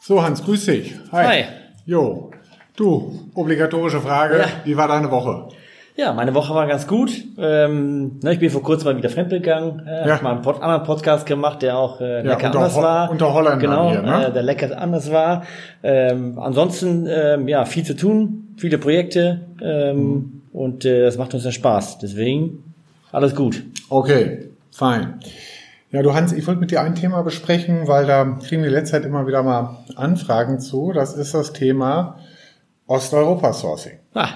So, Hans, grüß dich. Hi. Hi. Jo, du, obligatorische Frage. Ja. Wie war deine Woche? Ja, meine Woche war ganz gut. Ähm, ne, ich bin vor kurzem mal wieder fremd gegangen. Äh, ja. Hab mal einen Pod anderen Podcast gemacht, der auch äh, lecker ja, anders Ho war. Unter Holland genau, hier, ne? äh, der lecker anders war. Ähm, ansonsten ähm, ja viel zu tun, viele Projekte ähm, mhm. Und äh, das macht uns ja Spaß. Deswegen alles gut. Okay, fein. Ja, du Hans, ich wollte mit dir ein Thema besprechen, weil da kriegen wir letzte Zeit immer wieder mal Anfragen zu. Das ist das Thema Osteuropa-Sourcing. Ah,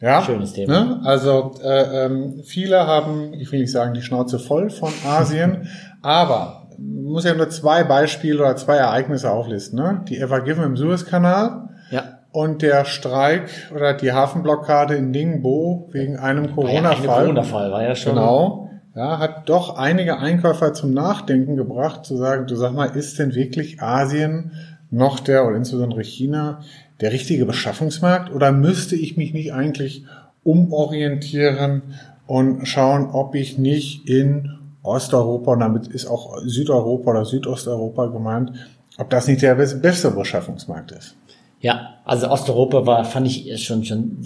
ja, schönes Thema. Ne? Also äh, ähm, viele haben, ich will nicht sagen, die Schnauze voll von Asien, aber muss ja nur zwei Beispiele oder zwei Ereignisse auflisten. Ne? Die Ever Given im Suezkanal ja. Und der Streik oder die Hafenblockade in Ningbo wegen einem Corona-Fall. Corona-Fall war ja schon. Genau ja, hat doch einige Einkäufer zum Nachdenken gebracht, zu sagen, du sag mal, ist denn wirklich Asien noch der, oder insbesondere China, der richtige Beschaffungsmarkt? Oder müsste ich mich nicht eigentlich umorientieren und schauen, ob ich nicht in Osteuropa, und damit ist auch Südeuropa oder Südosteuropa gemeint, ob das nicht der beste Beschaffungsmarkt ist? Ja, also Osteuropa war, fand ich schon, schon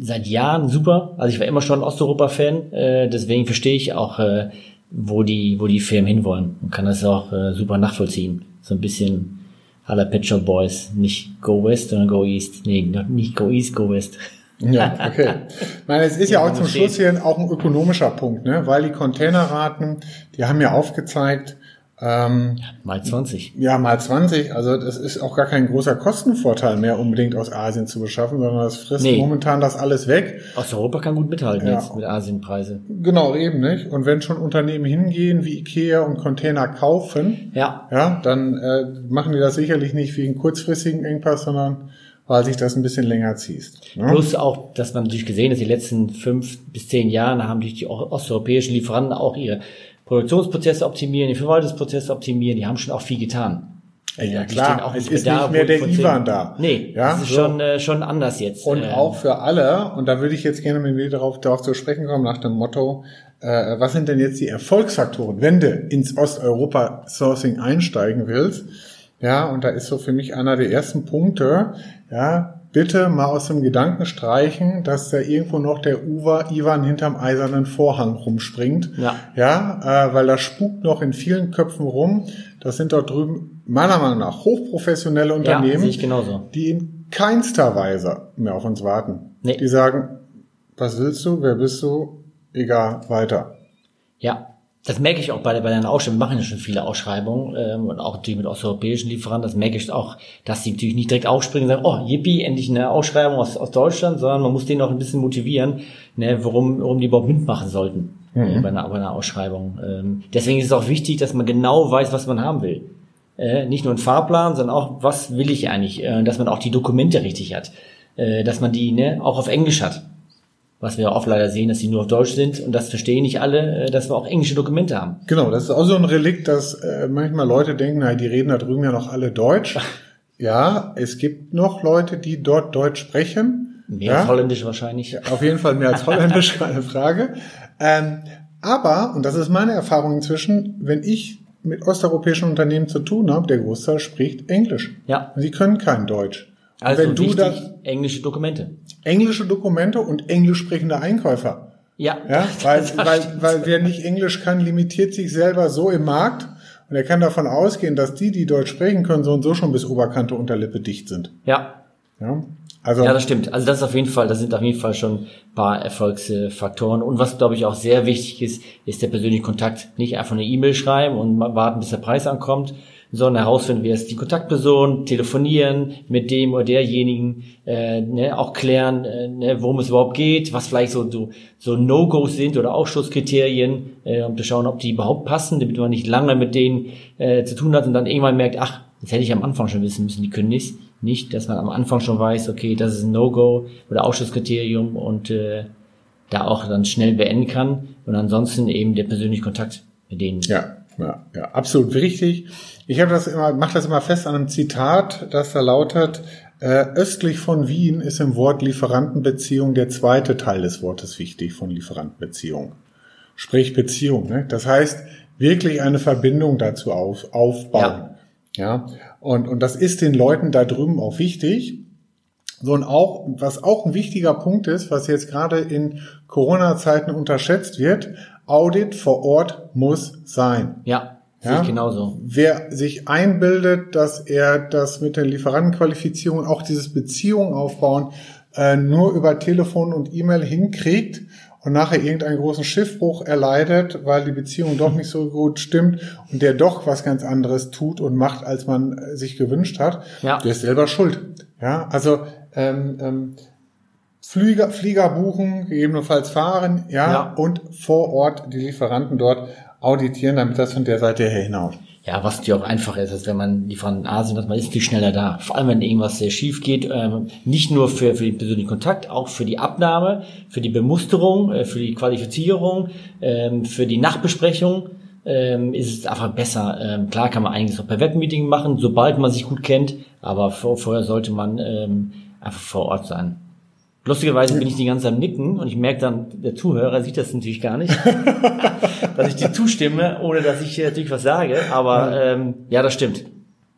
seit Jahren super. Also ich war immer schon Osteuropa-Fan, äh, deswegen verstehe ich auch, äh, wo die, wo die Firmen hinwollen und kann das auch äh, super nachvollziehen. So ein bisschen à la Pet Shop Boys. Nicht Go West, sondern Go East. Nee, nicht Go East, Go West. Ja, okay. Ich meine, es ist ja, ja auch zum Schluss hier auch ein ökonomischer Punkt, ne? weil die Containerraten, die haben ja aufgezeigt, ähm, mal 20. Ja, mal 20. Also das ist auch gar kein großer Kostenvorteil mehr unbedingt aus Asien zu beschaffen, sondern das frisst nee. momentan das alles weg. Osteuropa kann gut mithalten ja. jetzt mit Asienpreise. Genau, eben nicht. Und wenn schon Unternehmen hingehen wie Ikea und Container kaufen, ja, ja dann äh, machen die das sicherlich nicht wegen kurzfristigen Engpass, sondern weil sich das ein bisschen länger zieht. Ne? Plus auch, dass man natürlich gesehen hat, die letzten fünf bis zehn Jahre haben durch die osteuropäischen Lieferanten auch ihre Produktionsprozesse optimieren, die Verwaltungsprozesse optimieren, die haben schon auch viel getan. Ja, klar, es ist nicht mehr der Ivan da. Nee, ja, das ist so. schon, äh, schon anders jetzt. Und ähm. auch für alle, und da würde ich jetzt gerne mit mir darauf, darauf zu sprechen kommen, nach dem Motto, äh, was sind denn jetzt die Erfolgsfaktoren, wenn du ins Osteuropa-Sourcing einsteigen willst? Ja, und da ist so für mich einer der ersten Punkte, ja, bitte mal aus dem Gedanken streichen, dass da irgendwo noch der Uwe Ivan hinterm eisernen Vorhang rumspringt. Ja. Ja, äh, weil das spukt noch in vielen Köpfen rum. Das sind dort drüben meiner Meinung nach hochprofessionelle Unternehmen, ja, die in keinster Weise mehr auf uns warten. Nee. Die sagen, was willst du, wer bist du, egal, weiter. Ja, das merke ich auch bei, bei den Ausschreibungen. Wir machen ja schon viele Ausschreibungen ähm, und auch natürlich mit osteuropäischen Lieferanten. Das merke ich auch, dass die natürlich nicht direkt aufspringen und sagen, oh, yippie, endlich eine Ausschreibung aus, aus Deutschland, sondern man muss denen auch ein bisschen motivieren, ne, warum, warum die überhaupt mitmachen sollten mhm. äh, bei, einer, bei einer Ausschreibung. Ähm, deswegen ist es auch wichtig, dass man genau weiß, was man haben will. Äh, nicht nur ein Fahrplan, sondern auch, was will ich eigentlich, äh, dass man auch die Dokumente richtig hat, äh, dass man die ne, auch auf Englisch hat was wir oft leider sehen, dass die nur auf Deutsch sind und das verstehen nicht alle, äh, dass wir auch englische Dokumente haben. Genau, das ist auch so ein Relikt, dass äh, manchmal Leute denken, na, die reden da drüben ja noch alle Deutsch. ja, es gibt noch Leute, die dort Deutsch sprechen. Mehr ja? als Holländisch wahrscheinlich. Ja, auf jeden Fall mehr als Holländisch, keine Frage. Ähm, aber, und das ist meine Erfahrung inzwischen, wenn ich mit osteuropäischen Unternehmen zu tun habe, der Großteil spricht Englisch. Ja. Sie können kein Deutsch. Also wenn du da englische Dokumente. Englische Dokumente und englisch sprechende Einkäufer. Ja. ja weil, weil, weil wer nicht Englisch kann, limitiert sich selber so im Markt und er kann davon ausgehen, dass die, die Deutsch sprechen können, so und so schon bis Oberkante Unterlippe dicht sind. Ja. Ja. Also, ja, das stimmt. Also das ist auf jeden Fall, das sind auf jeden Fall schon ein paar Erfolgsfaktoren. Und was, glaube ich, auch sehr wichtig ist, ist der persönliche Kontakt. Nicht einfach eine E-Mail schreiben und warten, bis der Preis ankommt, sondern herausfinden, wer ist die Kontaktperson, telefonieren mit dem oder derjenigen, äh, ne, auch klären, äh, ne, worum es überhaupt geht, was vielleicht so, so, so No-Gos sind oder Ausschusskriterien, äh, um zu schauen, ob die überhaupt passen, damit man nicht lange mit denen äh, zu tun hat und dann irgendwann merkt, ach, das hätte ich am Anfang schon wissen müssen, die können nicht. Nicht, dass man am Anfang schon weiß, okay, das ist ein No-Go oder Ausschusskriterium und äh, da auch dann schnell beenden kann und ansonsten eben der persönliche Kontakt mit denen. Ja, ja, ja absolut richtig. Ich habe das immer, mache das immer fest an einem Zitat, das da lautet, Äh, östlich von Wien ist im Wort Lieferantenbeziehung der zweite Teil des Wortes wichtig von Lieferantenbeziehung. Sprich Beziehung. Ne? Das heißt, wirklich eine Verbindung dazu auf, aufbauen. Ja. ja. Und, und das ist den Leuten da drüben auch wichtig. So und auch, was auch ein wichtiger Punkt ist, was jetzt gerade in Corona-Zeiten unterschätzt wird, Audit vor Ort muss sein. Ja. Ja? Genauso. Wer sich einbildet, dass er das mit der Lieferantenqualifizierung, auch dieses Beziehung aufbauen, äh, nur über Telefon und E-Mail hinkriegt und nachher irgendeinen großen Schiffbruch erleidet, weil die Beziehung doch nicht so gut stimmt und der doch was ganz anderes tut und macht, als man äh, sich gewünscht hat, ja. der ist selber schuld. Ja, also ähm, ähm, Flieger, Flieger buchen, gegebenenfalls fahren, ja, ja, und vor Ort die Lieferanten dort auditieren, damit das von der Seite her hinhaut. Ja, was natürlich auch einfacher ist, als wenn man Lieferanten Asien hat, man ist viel schneller da. Vor allem, wenn irgendwas sehr schief geht, ähm, nicht nur für, für den persönlichen Kontakt, auch für die Abnahme, für die Bemusterung, äh, für die Qualifizierung, ähm, für die Nachbesprechung ähm, ist es einfach besser. Ähm, klar kann man einiges auch per Webmeeting machen, sobald man sich gut kennt, aber vor, vorher sollte man ähm, einfach vor Ort sein. Lustigerweise bin ich die ganze Zeit am Nicken und ich merke dann, der Zuhörer sieht das natürlich gar nicht, dass ich dir zustimme, ohne dass ich natürlich was sage. Aber ähm, ja, das stimmt.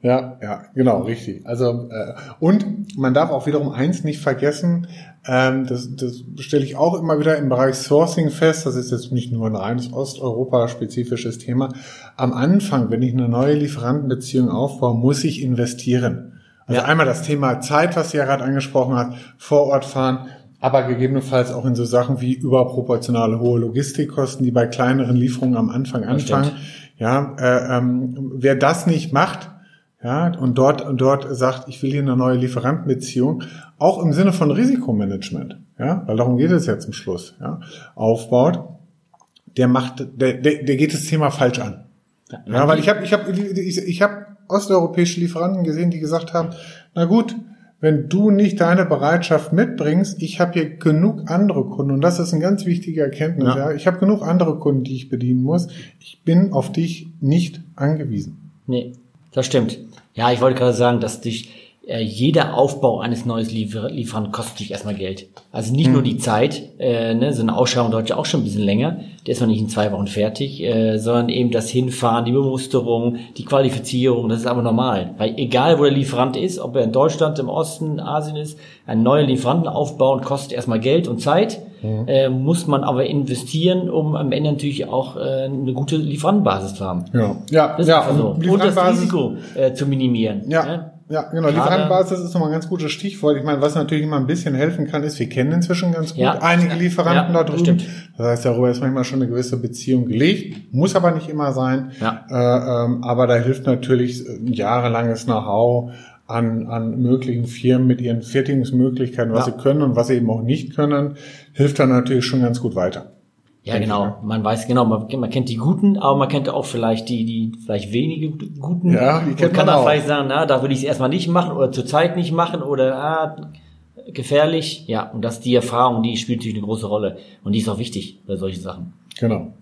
Ja, ja, genau, richtig. Also äh, und man darf auch wiederum eins nicht vergessen, ähm, das, das stelle ich auch immer wieder im Bereich Sourcing fest. Das ist jetzt nicht nur ein reines Osteuropa-spezifisches Thema. Am Anfang, wenn ich eine neue Lieferantenbeziehung aufbaue, muss ich investieren. Also ja. einmal das Thema Zeit, was sie ja gerade angesprochen hat, vor Ort fahren, aber gegebenenfalls auch in so Sachen wie überproportionale hohe Logistikkosten, die bei kleineren Lieferungen am Anfang anfangen. Ja, äh, ähm, wer das nicht macht, ja, und dort und dort sagt, ich will hier eine neue Lieferantenbeziehung, auch im Sinne von Risikomanagement, ja, weil darum geht es ja zum Schluss, ja, aufbaut, der macht, der, der, der geht das Thema falsch an. Ja, weil ich habe, ich habe, ich, ich habe osteuropäische Lieferanten gesehen, die gesagt haben, na gut, wenn du nicht deine Bereitschaft mitbringst, ich habe hier genug andere Kunden und das ist eine ganz wichtige Erkenntnis. Ja. ja. Ich habe genug andere Kunden, die ich bedienen muss. Ich bin auf dich nicht angewiesen. Nee, das stimmt. Ja, ich wollte gerade sagen, dass dich äh, jeder Aufbau eines neues Liefer Lieferanten kostet dich erstmal Geld. Also nicht hm. nur die Zeit, äh, ne, so eine Ausschreibung dauert ja auch schon ein bisschen länger, der ist noch nicht in zwei Wochen fertig, äh, sondern eben das Hinfahren, die Bemusterung, die Qualifizierung, das ist aber normal. Weil egal wo der Lieferant ist, ob er in Deutschland, im Osten, Asien ist, ein neuer Lieferanten aufbauen kostet erstmal Geld und Zeit, hm. äh, muss man aber investieren, um am Ende natürlich auch äh, eine gute Lieferantenbasis zu haben. Ja, ja, das ja. So. Und, und das Risiko äh, zu minimieren. Ja. Ne? Ja, genau. Lieferantenbasis ist nochmal ein ganz gutes Stichwort. Ich meine, was natürlich immer ein bisschen helfen kann, ist, wir kennen inzwischen ganz gut ja, einige Lieferanten ja, da drüben. Das, das, heißt, darüber ist manchmal schon eine gewisse Beziehung gelegt. Muss aber nicht immer sein. Ja. Äh, ähm, aber da hilft natürlich ein jahrelanges Know-how an, an möglichen Firmen mit ihren Fertigungsmöglichkeiten, was ja. sie können und was sie eben auch nicht können, hilft dann natürlich schon ganz gut weiter. Ja, genau. Man weiß genau, man, man, kennt die Guten, aber man kennt auch vielleicht die, die vielleicht wenige Guten. Ja, die kennt und kann man auch. vielleicht sagen, na, da würde ich es erstmal nicht machen oder zurzeit nicht machen oder ah, gefährlich. Ja, und das die Erfahrung, die spielt natürlich eine große Rolle und die ist auch wichtig bei solchen Sachen. Genau.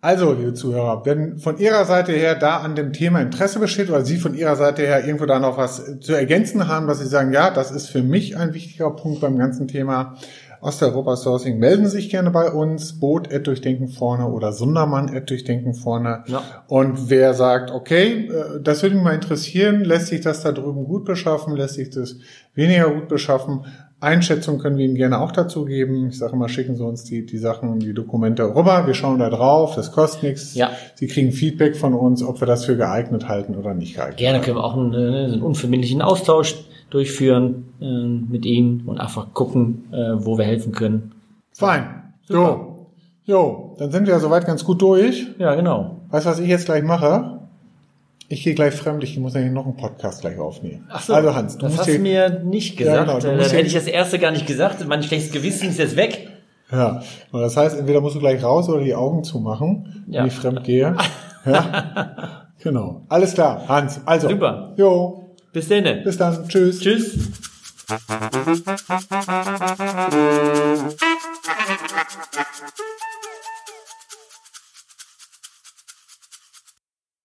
Also, liebe Zuhörer, wenn von Ihrer Seite her da an dem Thema Interesse besteht oder Sie von Ihrer Seite her irgendwo da noch was zu ergänzen haben, dass Sie sagen, ja, das ist für mich ein wichtiger Punkt beim ganzen Thema, Osteuropa Sourcing, melden sich gerne bei uns, Boot Durchdenken vorne oder Sundermann Durchdenken vorne. Ja. Und wer sagt, okay, äh, das würde mich mal interessieren, lässt sich das da drüben gut beschaffen, lässt sich das weniger gut beschaffen, Einschätzung können wir Ihnen gerne auch dazu geben. Ich sage immer, schicken Sie uns die, die Sachen, die Dokumente rüber. Wir schauen da drauf. Das kostet nichts. Ja. Sie kriegen Feedback von uns, ob wir das für geeignet halten oder nicht geeignet. Gerne können wir auch einen, äh, einen unverbindlichen Austausch durchführen äh, mit Ihnen und einfach gucken, äh, wo wir helfen können. Fein. Jo. Jo, dann sind wir ja soweit ganz gut durch. Ja, genau. Weißt du, was ich jetzt gleich mache? Ich gehe gleich fremd, ich muss nämlich noch einen Podcast gleich aufnehmen. Ach so, also Hans, du das hast du mir nicht gesagt. Ja, genau, dann hätte ich das erste gar nicht gesagt. Mein schlechtes Gewissen ist jetzt weg. Ja, und das heißt, entweder musst du gleich raus oder die Augen zumachen, ja. wenn ich fremd gehe. Ja, genau. Alles klar, Hans. Also. Super. Jo. Bis dann. Bis dann. Tschüss. Tschüss.